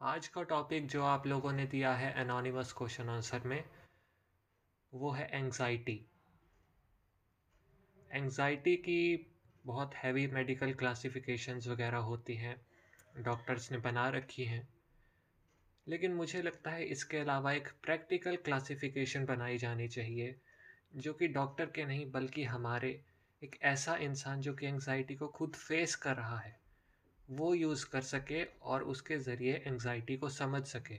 आज का टॉपिक जो आप लोगों ने दिया है एनोनिमस क्वेश्चन आंसर में, वो है एंजाइटी एंजाइटी की बहुत हैवी मेडिकल क्लासिफिकेशंस वगैरह होती हैं डॉक्टर्स ने बना रखी हैं, लेकिन मुझे लगता है इसके अलावा एक प्रैक्टिकल क्लासिफिकेशन बनाई जानी चाहिए, जो कि डॉक्टर के नहीं, बल्कि हमारे एक ऐसा इंसान जो कि एंजाइटी को खुद फेस कर रहा है। वो यूज़ कर सके और उसके ज़रिए एंजाइटी को समझ सके।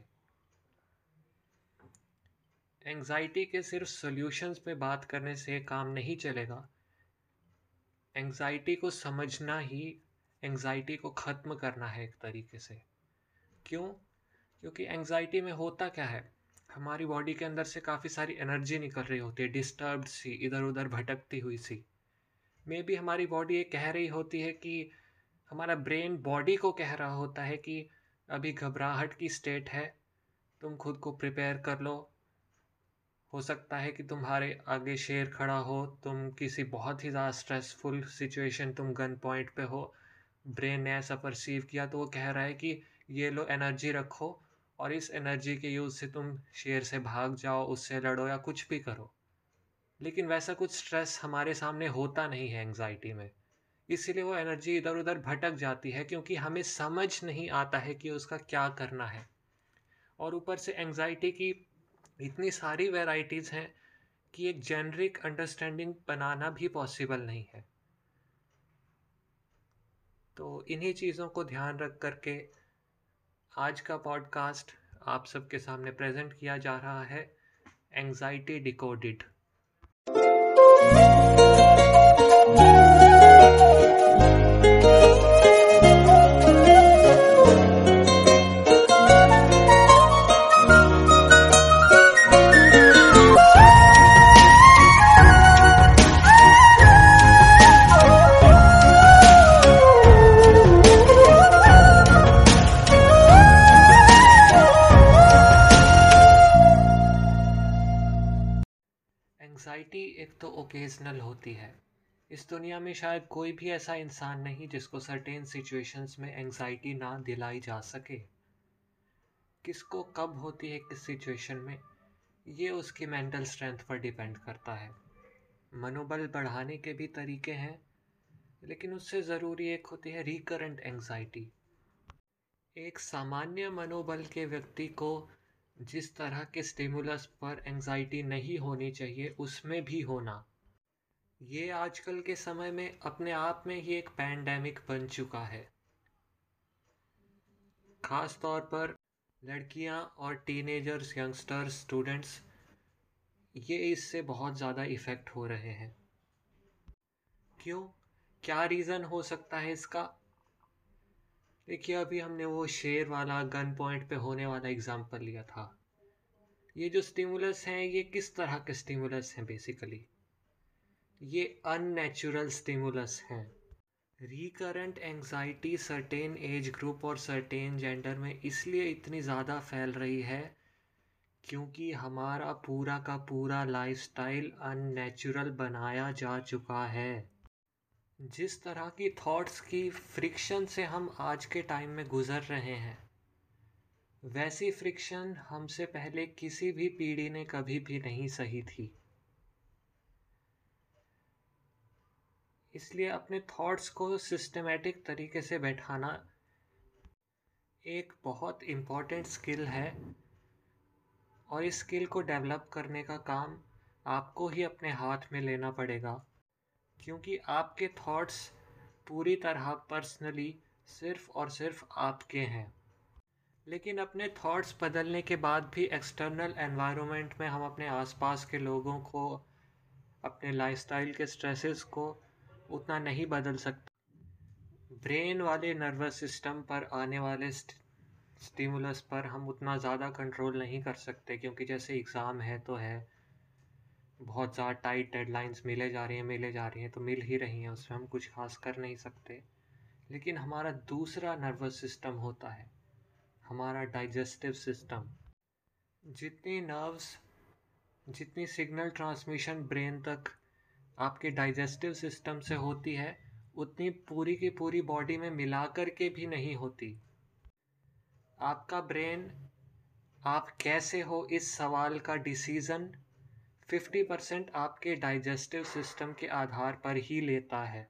एंजाइटी के सिर्फ़ सॉल्यूशंस पे बात करने से काम नहीं चलेगा। एंजाइटी को समझना ही एंजाइटी को ख़त्म करना है एक तरीके से। क्यों? क्योंकि एंजाइटी में होता क्या है? हमारी बॉडी के अंदर से काफ़ी सारी एनर्जी निकल रही होती है डिस्टर्ब सी इधर उधर भटकती हुई सी। मे बी हमारी बॉडी ये कह रही होती है कि हमारा ब्रेन बॉडी को कह रहा होता है कि अभी घबराहट की स्टेट है, तुम खुद को प्रिपेयर कर लो। हो सकता है कि तुम्हारे आगे शेर खड़ा हो, तुम किसी बहुत ही ज़्यादा स्ट्रेसफुल सिचुएशन तुम गन पॉइंट पे हो ब्रेन ने ऐसा परसीव किया तो वो कह रहा है कि ये लो एनर्जी रखो और इस एनर्जी के यूज़ से तुम शेर से भाग जाओ, उससे लड़ो या कुछ भी करो। लेकिन वैसा कुछ स्ट्रेस हमारे सामने होता नहीं है एंग्जाइटी में। इसीलिए वो एनर्जी इधर उधर भटक जाती है क्योंकि हमें समझ नहीं आता है कि उसका क्या करना है। और ऊपर से एंजाइटी की इतनी सारी वेराइटीज़ हैं कि एक जेनरिक अंडरस्टैंडिंग बनाना भी पॉसिबल नहीं है। तो इन्हीं चीज़ों को ध्यान रख करके आज का पॉडकास्ट आप सबके सामने प्रेजेंट किया जा रहा है एंजाइटी डिकोडिड कोई भी ऐसा इंसान नहीं जिसको सर्टेन सिचुएशंस में एंग्जाइटी ना दिलाई जा सके। किसको कब होती है, किस सिचुएशन में, ये उसकी मेंटल स्ट्रेंथ पर डिपेंड करता है। मनोबल बढ़ाने के भी तरीके हैं, लेकिन उससे ज़रूरी एक होती है रिकरेंट एंग्जाइटी एक सामान्य मनोबल के व्यक्ति को जिस तरह के स्टिमुलस पर एंजाइटी नहीं होनी चाहिए, उसमें भी होना। ये आजकल के समय में अपने आप में ही एक पैंडेमिक बन चुका है। खास तौर पर लड़कियाँ और टीनेजर्स यंगस्टर्स स्टूडेंट्स ये इससे बहुत ज़्यादा इफ़ेक्ट हो रहे हैं। क्यों? क्या रीज़न हो सकता है इसका? देखिए, अभी हमने वो शेर वाला गन पॉइंट पे होने वाला एग्ज़ाम्पल लिया था। ये जो स्टिमुलस हैं, ये किस तरह के स्टिमुलस हैं बेसिकली ये अननेचुरल स्टिमुलस हैं। Recurrent anxiety certain age group और सर्टेन जेंडर में इसलिए इतनी ज़्यादा फैल रही है क्योंकि हमारा पूरा का पूरा लाइफस्टाइल अननेचुरल बनाया जा चुका है। जिस तरह की थॉट्स की फ्रिक्शन से हम आज के टाइम में गुज़र रहे हैं, वैसी फ्रिक्शन हमसे पहले किसी भी पीढ़ी ने कभी भी नहीं सही थी। इसलिए अपने थॉट्स को सिस्टमेटिक तरीके से बैठाना एक बहुत इंपॉर्टेंट स्किल है और इस स्किल को डेवलप करने का काम आपको ही अपने हाथ में लेना पड़ेगा, क्योंकि आपके थॉट्स पूरी तरह पर्सनली सिर्फ़ और सिर्फ़ आपके हैं। लेकिन अपने थॉट्स बदलने के बाद भी एक्सटर्नल एनवायरनमेंट में हम अपने आसपास के लोगों को, अपने लाइफस्टाइल के स्ट्रेसेस को उतना नहीं बदल सकता। ब्रेन वाले नर्वस सिस्टम पर आने वाले स्टिमुलस पर हम उतना ज़्यादा कंट्रोल नहीं कर सकते, क्योंकि जैसे एग्ज़ाम है तो है। बहुत ज़्यादा टाइट डेडलाइंस मिले जा रही हैं, मिले जा रही हैं तो मिल ही रही हैं, उसमें हम कुछ खास कर नहीं सकते। लेकिन हमारा दूसरा नर्वस सिस्टम होता है, हमारा डाइजेस्टिव सिस्टम। जितनी नर्व्स, जितनी सिग्नल ट्रांसमिशन ब्रेन तक आपके डाइजेस्टिव सिस्टम से होती है, उतनी पूरी की पूरी बॉडी में मिलाकर के भी नहीं होती। आपका ब्रेन आप कैसे हो इस सवाल का डिसीज़न फिफ्टी परसेंट आपके डाइजेस्टिव सिस्टम के आधार पर ही लेता है।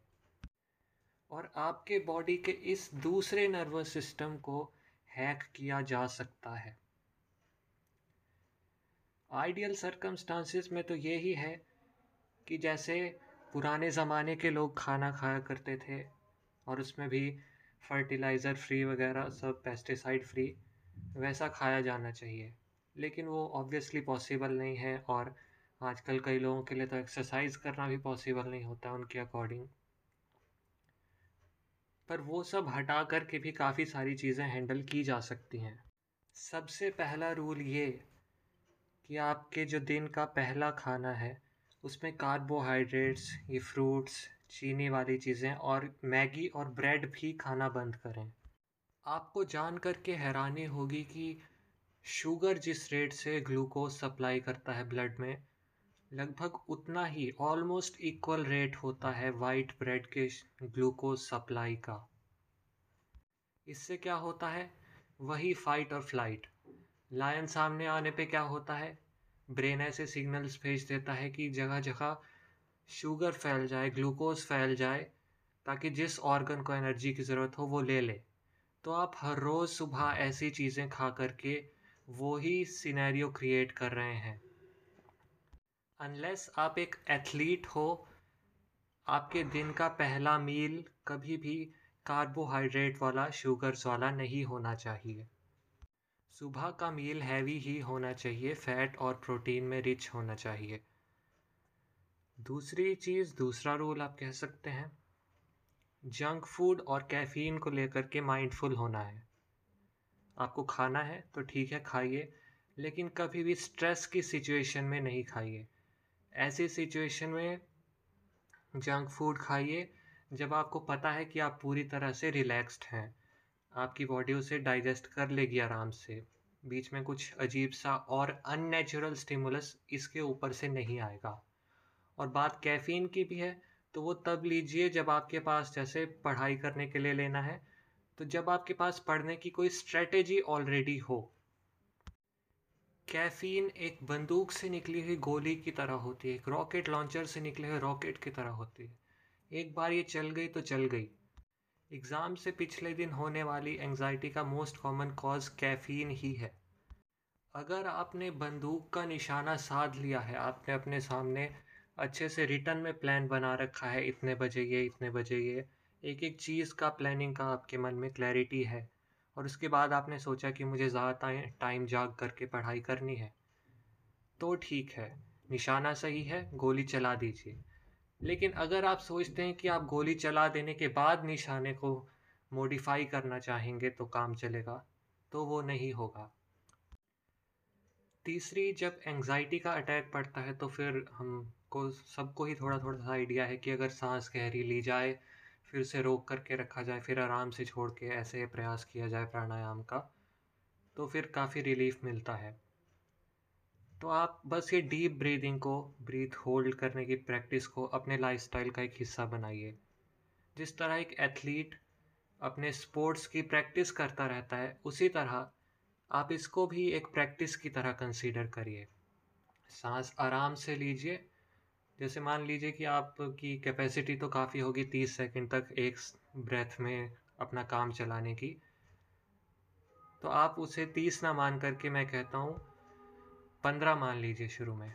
और आपके बॉडी के इस दूसरे नर्वस सिस्टम को हैक किया जा सकता है। आइडियल सरकमस्टांसिस में तो यही है कि जैसे पुराने ज़माने के लोग खाना खाया करते थे और उसमें भी फर्टिलाइज़र फ्री वगैरह सब पेस्टिसाइड फ्री वैसा खाया जाना चाहिए। लेकिन वो ऑब्वियसली पॉसिबल नहीं है और आजकल कई लोगों के लिए तो एक्सरसाइज करना भी पॉसिबल नहीं होता उनके अकॉर्डिंग पर वो सब हटा कर के भी काफ़ी सारी चीज़ें हैंडल की जा सकती हैं। सबसे पहला रूल ये कि आपके जो दिन का पहला खाना है उसमें कार्बोहाइड्रेट्स ये फ्रूट्स चीनी वाली चीज़ें और मैगी और ब्रेड भी खाना बंद करें। आपको जान कर के हैरानी होगी कि शुगर जिस रेट से ग्लूकोज सप्लाई करता है ब्लड में, लगभग उतना ही ऑलमोस्ट इक्वल रेट होता है वाइट ब्रेड के ग्लूकोज सप्लाई का। इससे क्या होता है? वही फाइट और फ़्लाइट लायन सामने आने पे क्या होता है? ब्रेन ऐसे सिग्नल्स भेज देता है कि जगह जगह शुगर फैल जाए, ग्लूकोज फैल जाए, ताकि जिस ऑर्गन को एनर्जी की ज़रूरत हो वो ले ले। तो आप हर रोज़ सुबह ऐसी चीज़ें खा करके वो ही सिनेरियो क्रिएट कर रहे हैं। अनलेस आप एक एथलीट हो, आपके दिन का पहला मील कभी भी कार्बोहाइड्रेट वाला शुगर्स वाला नहीं होना चाहिए। सुबह का मील हैवी ही होना चाहिए फैट और प्रोटीन में रिच होना चाहिए। दूसरी चीज़, दूसरा रूल आप कह सकते हैं जंक फ़ूड और कैफ़ीन को लेकर के माइंडफुल होना है। आपको खाना है तो ठीक है, खाइए, लेकिन कभी भी स्ट्रेस की सिचुएशन में नहीं खाइए। ऐसी सिचुएशन में जंक फ़ूड खाइए, जब आपको पता है कि आप पूरी तरह से रिलैक्स्ड हैं। आपकी बॉडी उसे डाइजेस्ट कर लेगी आराम से। बीच में कुछ अजीब सा और अननेचुरल स्टिमुलस इसके ऊपर से नहीं आएगा। और बात कैफ़ीन की भी है तो वो तब लीजिए जब आपके पास जैसे पढ़ाई करने के लिए लेना है तो जब आपके पास पढ़ने की कोई स्ट्रेटेजी ऑलरेडी हो। कैफ़ीन एक बंदूक से निकली हुई गोली की तरह होती है, एक रॉकेट लॉन्चर से निकले हुए रॉकेट की तरह होती है। एक बार ये चल गई तो चल गई। एग्ज़ाम से पिछले दिन होने वाली एंजाइटी का मोस्ट कॉमन कॉज कैफ़ीन ही है। अगर आपने बंदूक का निशाना साध लिया है, आपने अपने सामने अच्छे से रिटर्न में प्लान बना रखा है, इतने बजे ये, इतने बजे ये एक एक चीज़ का प्लानिंग का आपके मन में क्लैरिटी है, और उसके बाद आपने सोचा कि मुझे ज़्यादा टाइम जाग करके पढ़ाई करनी है तो ठीक है, निशाना सही है, गोली चला दीजिए। लेकिन अगर आप सोचते हैं कि आप गोली चला देने के बाद निशाने को मॉडिफाई करना चाहेंगे तो काम चलेगा तो वो नहीं होगा। तीसरी, जब एंजाइटी का अटैक पड़ता है तो फिर हमको, सबको ही थोड़ा थोड़ा सा आइडिया है कि अगर सांस गहरी ली जाए, फिर उसे रोक करके रखा जाए, फिर आराम से छोड़ के ऐसे प्रयास किया जाए प्राणायाम का तो फिर काफ़ी रिलीफ मिलता है। तो आप बस ये डीप ब्रीदिंग को ब्रीथ होल्ड करने की प्रैक्टिस को अपने लाइफस्टाइल का एक हिस्सा बनाइए। जिस तरह एक एथलीट अपने स्पोर्ट्स की प्रैक्टिस करता रहता है, उसी तरह आप इसको भी एक प्रैक्टिस की तरह कंसीडर करिए। सांस आराम से लीजिए। जैसे मान लीजिए कि आपकी कैपेसिटी तो काफ़ी होगी तीस सेकंड तक एक ब्रेथ में अपना काम चलाने की। तो आप उसे तीस ना मान करके मैं कहता हूँ पंद्रह मान लीजिए शुरू में।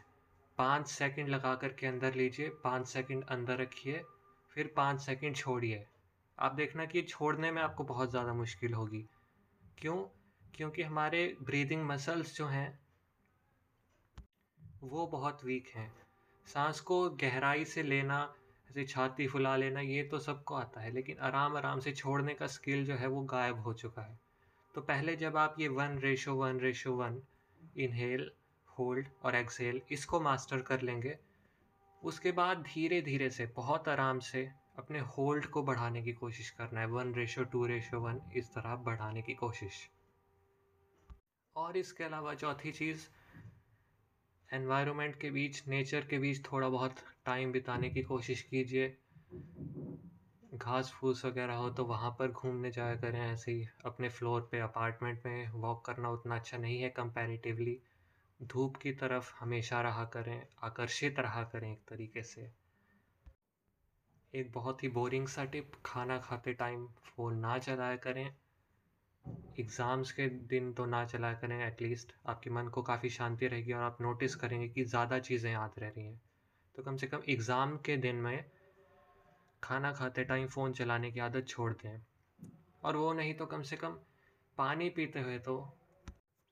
पाँच सेकंड लगा करके अंदर लीजिए, पाँच सेकंड अंदर रखिए, फिर पाँच सेकंड छोड़िए। आप देखना कि छोड़ने में आपको बहुत ज़्यादा मुश्किल होगी। क्यों? क्योंकि हमारे ब्रीदिंग मसल्स जो हैं, वो बहुत वीक हैं। सांस को गहराई से लेना, ऐसे छाती फुला लेना, ये तो सबको आता है, लेकिन आराम आराम से छोड़ने का स्किल जो है वो गायब हो चुका है। तो पहले जब आप ये one ratio one ratio one inhale hold और एक्सेल इसको मास्टर कर लेंगे। उसके बाद धीरे धीरे से, बहुत आराम से अपने होल्ड को बढ़ाने की कोशिश करना है। One ratio two ratio one इस तरह बढ़ाने की कोशिश। और इसके अलावा चौथी चीज़ एनवायरनमेंट के बीच नेचर के बीच थोड़ा बहुत टाइम बिताने की कोशिश कीजिए। घास फूस वगैरह हो तो वहाँ पर घूमने जाया करें, ऐसे ही अपने फ्लोर पे अपार्टमेंट में वॉक करना उतना अच्छा नहीं है कंपैरेटिवली धूप की तरफ़ हमेशा रहा करें, आकर्षित रहा करें एक तरीके से। एक बहुत ही बोरिंग सा टिप खाना खाते टाइम फ़ोन ना चलाया करें। एग्ज़ाम्स के दिन तो ना चलाया करें एटलीस्ट आपके मन को काफ़ी शांति रहेगी और आप नोटिस करेंगे कि ज़्यादा चीज़ें याद रह रही हैं। तो कम से कम एग्ज़ाम के दिन में खाना खाते टाइम फ़ोन चलाने की आदत छोड़ दें। और वो नहीं तो कम से कम पानी पीते हुए तो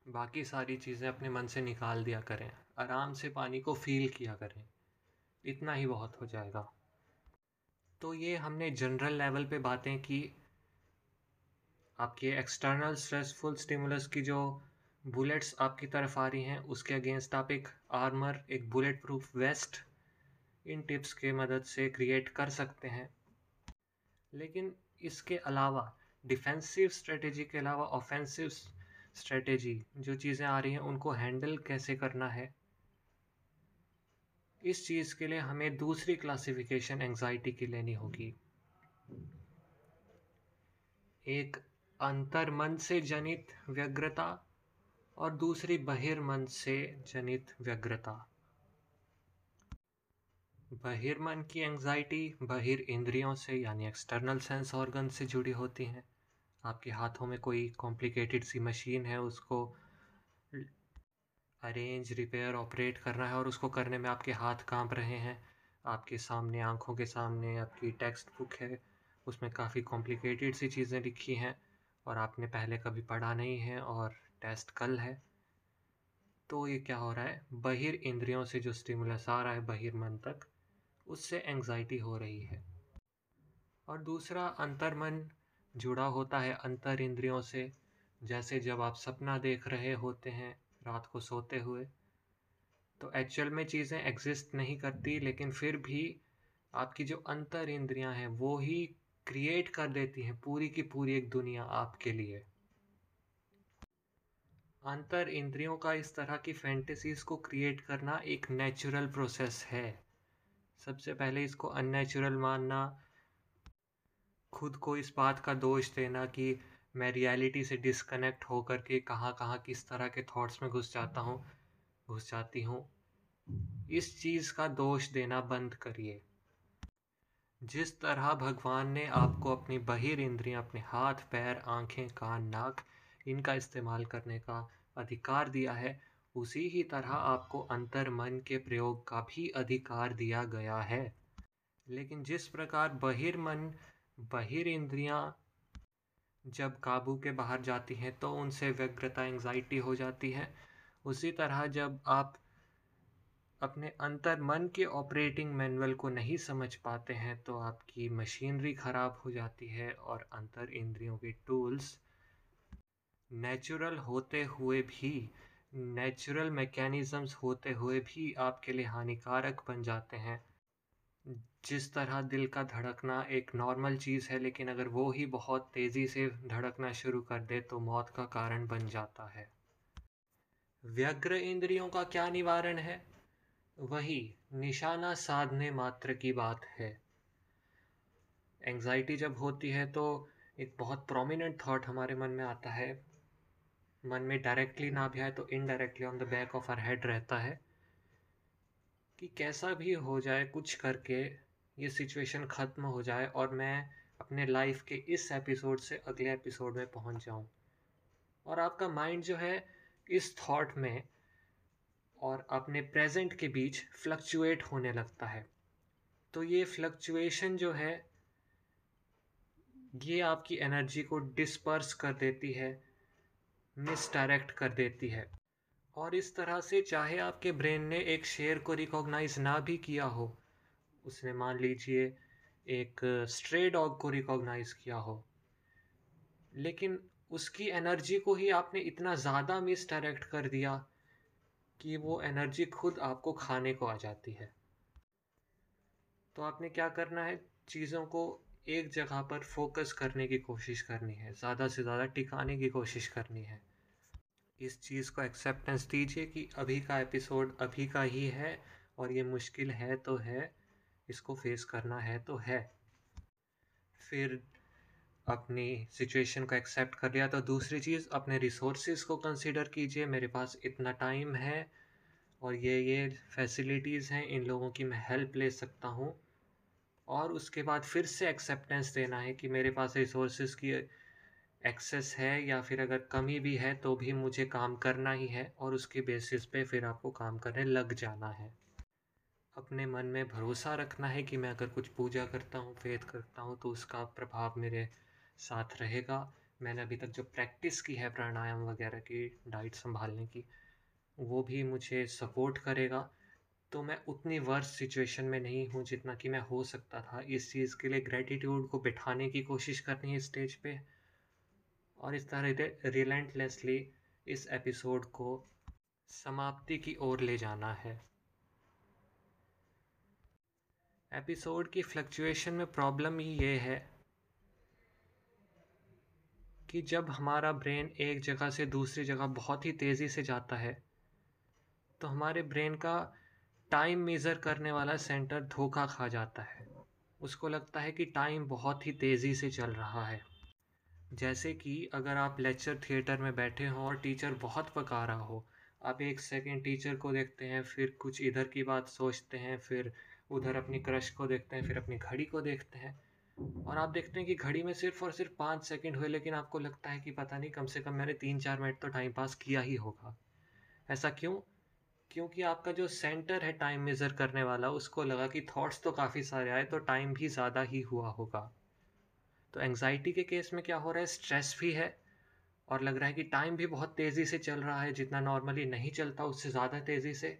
बाकी सारी चीज़ें अपने मन से निकाल दिया करें। आराम से पानी को फील किया करें। इतना ही बहुत हो जाएगा। तो ये हमने जनरल लेवल पे बातें की। आपके एक्सटर्नल स्ट्रेसफुल स्टिमुलस की जो बुलेट्स आपकी तरफ़ आ रही हैं, उसके अगेंस्ट आप एक आर्मर एक बुलेट प्रूफ वेस्ट इन टिप्स के मदद से क्रिएट कर सकते हैं। लेकिन इसके अलावा डिफेंसिव स्ट्रेटेजी के अलावा ऑफेंसिव स्ट्रेटेजी जो चीज़ें आ रही हैं, उनको हैंडल कैसे करना है? इस चीज़ के लिए हमें दूसरी क्लासिफिकेशन एंजाइटी की लेनी होगी। एक अंतर्मन से जनित व्यग्रता और दूसरी बहिर्मन से जनित व्यग्रता। बहिर्मन की एंजाइटी बहिर इंद्रियों से, यानी एक्सटर्नल सेंस ऑर्गन से जुड़ी होती हैं। आपके हाथों में कोई कॉम्प्लिकेटेड सी मशीन है, उसको अरेंज रिपेयर ऑपरेट करना है और उसको करने में आपके हाथ काँप रहे हैं, आपके सामने, आँखों के सामने, आपकी टेक्स्ट बुक है, उसमें काफ़ी कॉम्प्लिकेटेड सी चीज़ें लिखी हैं और आपने पहले कभी पढ़ा नहीं है और टेस्ट कल है। तो ये क्या हो रहा है? बहिर इंद्रियों से जो स्टिमुलस आ रहा है, बहिर मन तक, उससे एंजाइटी हो रही है। और दूसरा, अंतर्मन जुड़ा होता है अंतर इंद्रियों से, जैसे जब आप सपना देख रहे होते हैं रात को सोते हुए। तो एक्चुअल में चीज़ें एग्जिस्ट नहीं करती, लेकिन फिर भी आपकी जो अंतर इंद्रियाँ हैं, वो ही क्रिएट कर देती हैं पूरी की पूरी एक दुनिया आपके लिए। अंतर इंद्रियों का इस तरह की फैंटेसीज को क्रिएट करना एक नेचुरल प्रोसेस है। सबसे पहले इसको अननेचुरल मानना खुद को इस बात का दोष देना कि मैं रियलिटी से डिस्कनेक्ट होकर के कहाँ कहाँ किस तरह के थॉट्स में घुस जाता हूँ, घुस जाती हूँ। इस चीज़ का दोष देना बंद करिए। जिस तरह भगवान ने आपको अपनी बहिर इंद्रियाँ, अपने हाथ, पैर, आँखें, कान, नाक, इनका इस्तेमाल करने का अधिकार दिया है, उसी ही तरह आपको अंतर मन के प्रयोग का भी अधिकार दिया गया है। लेकिन जिस प्रकार बहिर्मन बहिर इंद्रियाँ जब काबू के बाहर जाती हैं तो उनसे व्यग्रता एंजाइटी हो जाती है। उसी तरह जब आप अपने अंतर मन के ऑपरेटिंग मैनुअल को नहीं समझ पाते हैं तो आपकी मशीनरी ख़राब हो जाती है और अंतर इंद्रियों के टूल्स नेचुरल होते हुए भी नेचुरल मैकेनिज़म्स होते हुए भी आपके लिए हानिकारक बन जाते हैं। जिस तरह दिल का धड़कना एक नॉर्मल चीज़ है, लेकिन अगर वो ही बहुत तेज़ी से धड़कना शुरू कर दे तो मौत का कारण बन जाता है। व्यग्र इंद्रियों का क्या निवारण है? वही, निशाना साधने मात्र की बात है। एंजाइटी जब होती है तो एक बहुत प्रोमिनेंट थॉट हमारे मन में आता है। मन में डायरेक्टली ना भी आए तो indirectly on the back of our head रहता है। कि कैसा भी हो जाए, कुछ करके ये सिचुएशन ख़त्म हो जाए और मैं अपने लाइफ के इस एपिसोड से अगले एपिसोड में पहुँच जाऊँ। और आपका माइंड जो है इस थॉट में और अपने प्रेजेंट के बीच फ्लक्चुएट होने लगता है। तो ये फ्लक्चुएशन जो है, ये आपकी एनर्जी को डिस्पर्स कर देती है मिसडायरेक्ट कर देती है। और इस तरह से चाहे आपके ब्रेन ने एक शेयर को रिकॉग्नाइज ना भी किया हो उसने मान लीजिए एक स्ट्रे डॉग को रिकॉग्नाइज किया हो। लेकिन उसकी एनर्जी को ही आपने इतना ज़्यादा मिस डायरेक्ट कर दिया कि वो एनर्जी खुद आपको खाने को आ जाती है। तो आपने क्या करना है? चीज़ों को एक जगह पर फोकस करने की कोशिश करनी है। ज़्यादा से ज़्यादा टिकाने की कोशिश करनी है। इस चीज़ को एक्सेप्टेंस दीजिए कि अभी का एपिसोड अभी का ही है और ये मुश्किल है तो है। इसको फेस करना है तो है। फिर अपनी सिचुएशन को एक्सेप्ट कर लिया। तो दूसरी चीज़, अपने रिसोर्सेज को कंसिडर कीजिए। मेरे पास इतना टाइम है और ये ये फैसिलिटीज़ हैं, इन लोगों की मैं हेल्प ले सकता हूँ। और उसके बाद फिर से एक्सेप्टेंस देना है कि मेरे पास रिसोर्सेज की एक्सेस है या फिर अगर कमी भी है तो भी मुझे काम करना ही है और उसके बेसिस पे फिर आपको काम करने लग जाना है। अपने मन में भरोसा रखना है कि मैं अगर कुछ पूजा करता हूँ फेथ करता हूँ तो उसका प्रभाव मेरे साथ रहेगा। मैंने अभी तक जो प्रैक्टिस की है प्राणायाम वगैरह की, डाइट संभालने की, वो भी मुझे सपोर्ट करेगा। तो मैं उतनी वर्स सिचुएशन में नहीं हूँ जितना कि मैं हो सकता था। इस चीज़ के लिए ग्रेटिट्यूड को बिठाने की कोशिश करनी है स्टेज पे। और इस तरह रिलेंटलेसली इस एपिसोड को समाप्ति की ओर ले जाना है। एपिसोड की फ्लक्चुएशन में प्रॉब्लम ही ये है कि जब हमारा ब्रेन एक जगह से दूसरी जगह बहुत ही तेज़ी से जाता है तो हमारे ब्रेन का टाइम मेज़र करने वाला सेंटर धोखा खा जाता है। उसको लगता है कि टाइम बहुत ही तेज़ी से चल रहा है। जैसे कि अगर आप लेक्चर थिएटर में बैठे हों और टीचर बहुत पका रहा हो, आप एक सेकेंड टीचर को देखते हैं, फिर कुछ इधर की बात सोचते हैं, फिर उधर अपनी क्रश को देखते हैं, फिर अपनी घड़ी को देखते हैं। और आप देखते हैं कि घड़ी में सिर्फ़ और सिर्फ़ पाँच सेकंड हुए, लेकिन आपको लगता है कि पता नहीं, कम से कम मैंने तीन चार मिनट तो टाइम पास किया ही होगा। ऐसा क्यों? क्योंकि आपका जो सेंटर है टाइम मेज़र करने वाला, उसको लगा कि थॉट्स तो काफ़ी सारे आए तो टाइम भी ज़्यादा ही हुआ होगा। तो एंजाइटी के केस में क्या हो रहा है? स्ट्रेस भी है, और लग रहा है कि टाइम भी बहुत तेज़ी से चल रहा है, जितना नॉर्मली नहीं चलता, उससे ज़्यादा तेज़ी से।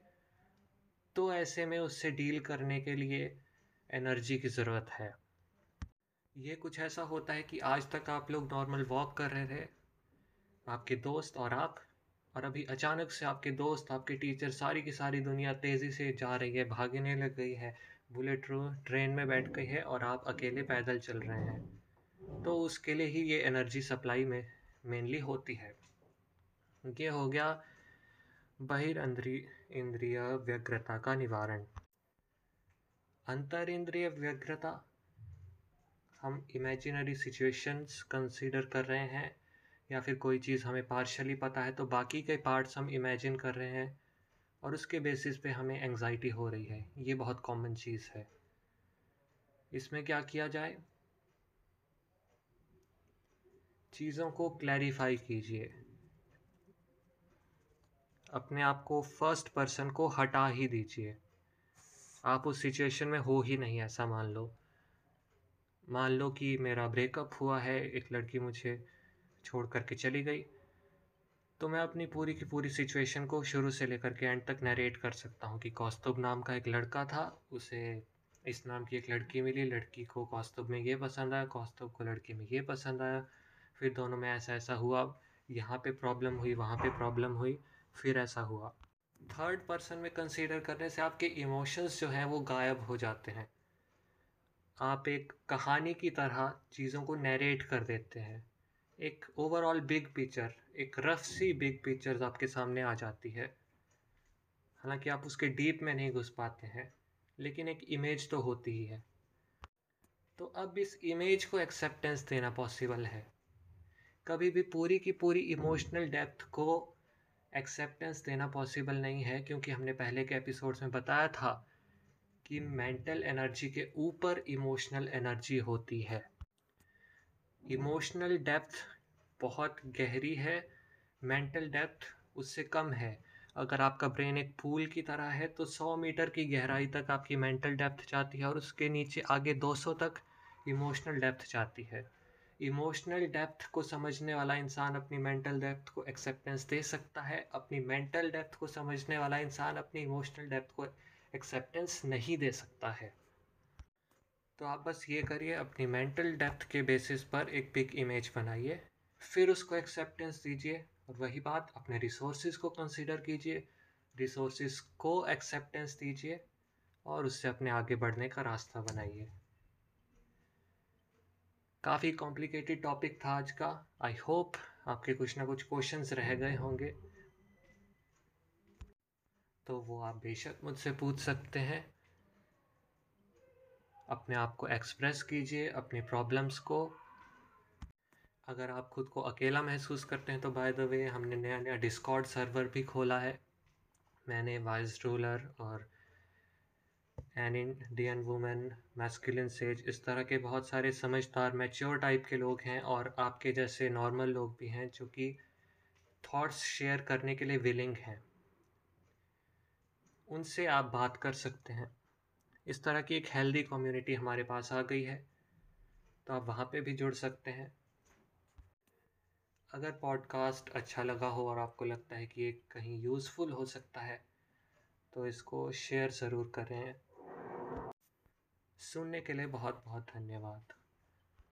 तो ऐसे में उससे डील करने के लिए एनर्जी की ज़रूरत है। ये कुछ ऐसा होता है कि आज तक आप लोग नॉर्मल वॉक कर रहे थे, आपके दोस्त और आप, और अभी अचानक से आपके दोस्त, आपके टीचर सारी की सारी दुनिया तेज़ी से जा रही है, भागने लग गई है, बुलेट ट्रेन में बैठ गई है और आप अकेले पैदल चल रहे हैं। तो उसके लिए ही ये एनर्जी सप्लाई में मेनली होती है। ये हो गया बहिरंद्री इंद्रिय व्यग्रता का निवारण। अंतर इंद्रिय व्यग्रता, हम इमेजिनरी सिचुएशंस कंसीडर कर रहे हैं, या फिर कोई चीज़ हमें पार्शली पता है तो बाकी के पार्ट्स हम इमेजिन कर रहे हैं, और उसके बेसिस पे हमें एंजाइटी हो रही है। ये बहुत कॉमन चीज़ है। इसमें क्या किया जाए? चीज़ों को क्लैरिफाई कीजिए। अपने आप को फ़र्स्ट पर्सन को हटा ही दीजिए। आप उस सिचुएशन में हो ही नहीं, ऐसा मान लो। मान लो कि मेरा ब्रेकअप हुआ है, एक लड़की मुझे छोड़ करके चली गई तो मैं अपनी पूरी की पूरी सिचुएशन को शुरू से लेकर के एंड तक नरेट कर सकता हूँ कि कौस्तुभ नाम का एक लड़का था, उसे इस नाम की एक लड़की मिली, लड़की को कौस्तुभ में ये पसंद आया, कौस्तुभ को लड़की में ये पसंद आया। फिर दोनों में ऐसा ऐसा हुआ, यहाँ पे प्रॉब्लम हुई, वहाँ पे प्रॉब्लम हुई। फिर ऐसा हुआ। थर्ड पर्सन में कंसीडर करने से आपके इमोशंस जो हैं वो गायब हो जाते हैं। आप एक कहानी की तरह चीज़ों को नरेट कर देते हैं। एक ओवरऑल बिग पिक्चर एक रफ सी बिग पिक्चर आपके सामने आ जाती है। हालाँकि आप उसके डीप में नहीं घुस पाते हैं, लेकिन एक इमेज तो होती ही है। तो अब इस इमेज को एक्सेप्टेंस देना पॉसिबल है। कभी भी पूरी की पूरी इमोशनल डेप्थ को एक्सेप्टेंस देना पॉसिबल नहीं है, क्योंकि हमने पहले के एपिसोड्स में बताया था कि मेंटल एनर्जी के ऊपर इमोशनल एनर्जी होती है। इमोशनल डेप्थ बहुत गहरी है मेंटल डेप्थ उससे कम है। अगर आपका ब्रेन एक पूल की तरह है तो 100 मीटर की गहराई तक आपकी मेंटल डेप्थ जाती है और उसके नीचे आगे 200 तक इमोशनल डेप्थ जाती है। इमोशनल डेप्थ को समझने वाला इंसान अपनी मेंटल डेप्थ को एक्सेप्टेंस दे सकता है। अपनी मेंटल डेप्थ को समझने वाला इंसान अपनी इमोशनल डेप्थ को एक्सेप्टेंस नहीं दे सकता है। तो आप बस ये करिए, अपनी मेंटल डेप्थ के बेसिस पर एक पिक इमेज बनाइए, फिर उसको एक्सेप्टेंस दीजिए, और वही बात अपने रिसोर्सेज को कंसिडर कीजिए। रिसोर्सेज को एक्सेप्टेंस दीजिए, और उससे अपने आगे बढ़ने का रास्ता बनाइए। काफ़ी कॉम्प्लिकेटेड टॉपिक था आज का। आई होप आपके कुछ ना कुछ क्वेश्चंस रह गए होंगे। तो वो आप बेशक मुझसे पूछ सकते हैं। अपने आप को एक्सप्रेस कीजिए अपनी प्रॉब्लम्स को। अगर आप खुद को अकेला महसूस करते हैं तो बाय द वे हमने नया नया डिस्कॉर्ड सर्वर भी खोला है। मैंने वाइस रूलर और an Indian women masculine sage इस तरह के बहुत सारे समझदार मैच्योर टाइप के लोग हैं और आपके जैसे नॉर्मल लोग भी हैं जो कि थॉट्स शेयर करने के लिए विलिंग हैं। उनसे आप बात कर सकते हैं। इस तरह की एक हेल्दी कम्युनिटी हमारे पास आ गई है। तो आप वहाँ पे भी जुड़ सकते हैं। अगर पॉडकास्ट अच्छा लगा हो और आपको लगता है कि ये कहीं यूज़फुल हो सकता है तो इसको शेयर ज़रूर करें। सुनने के लिए बहुत बहुत धन्यवाद।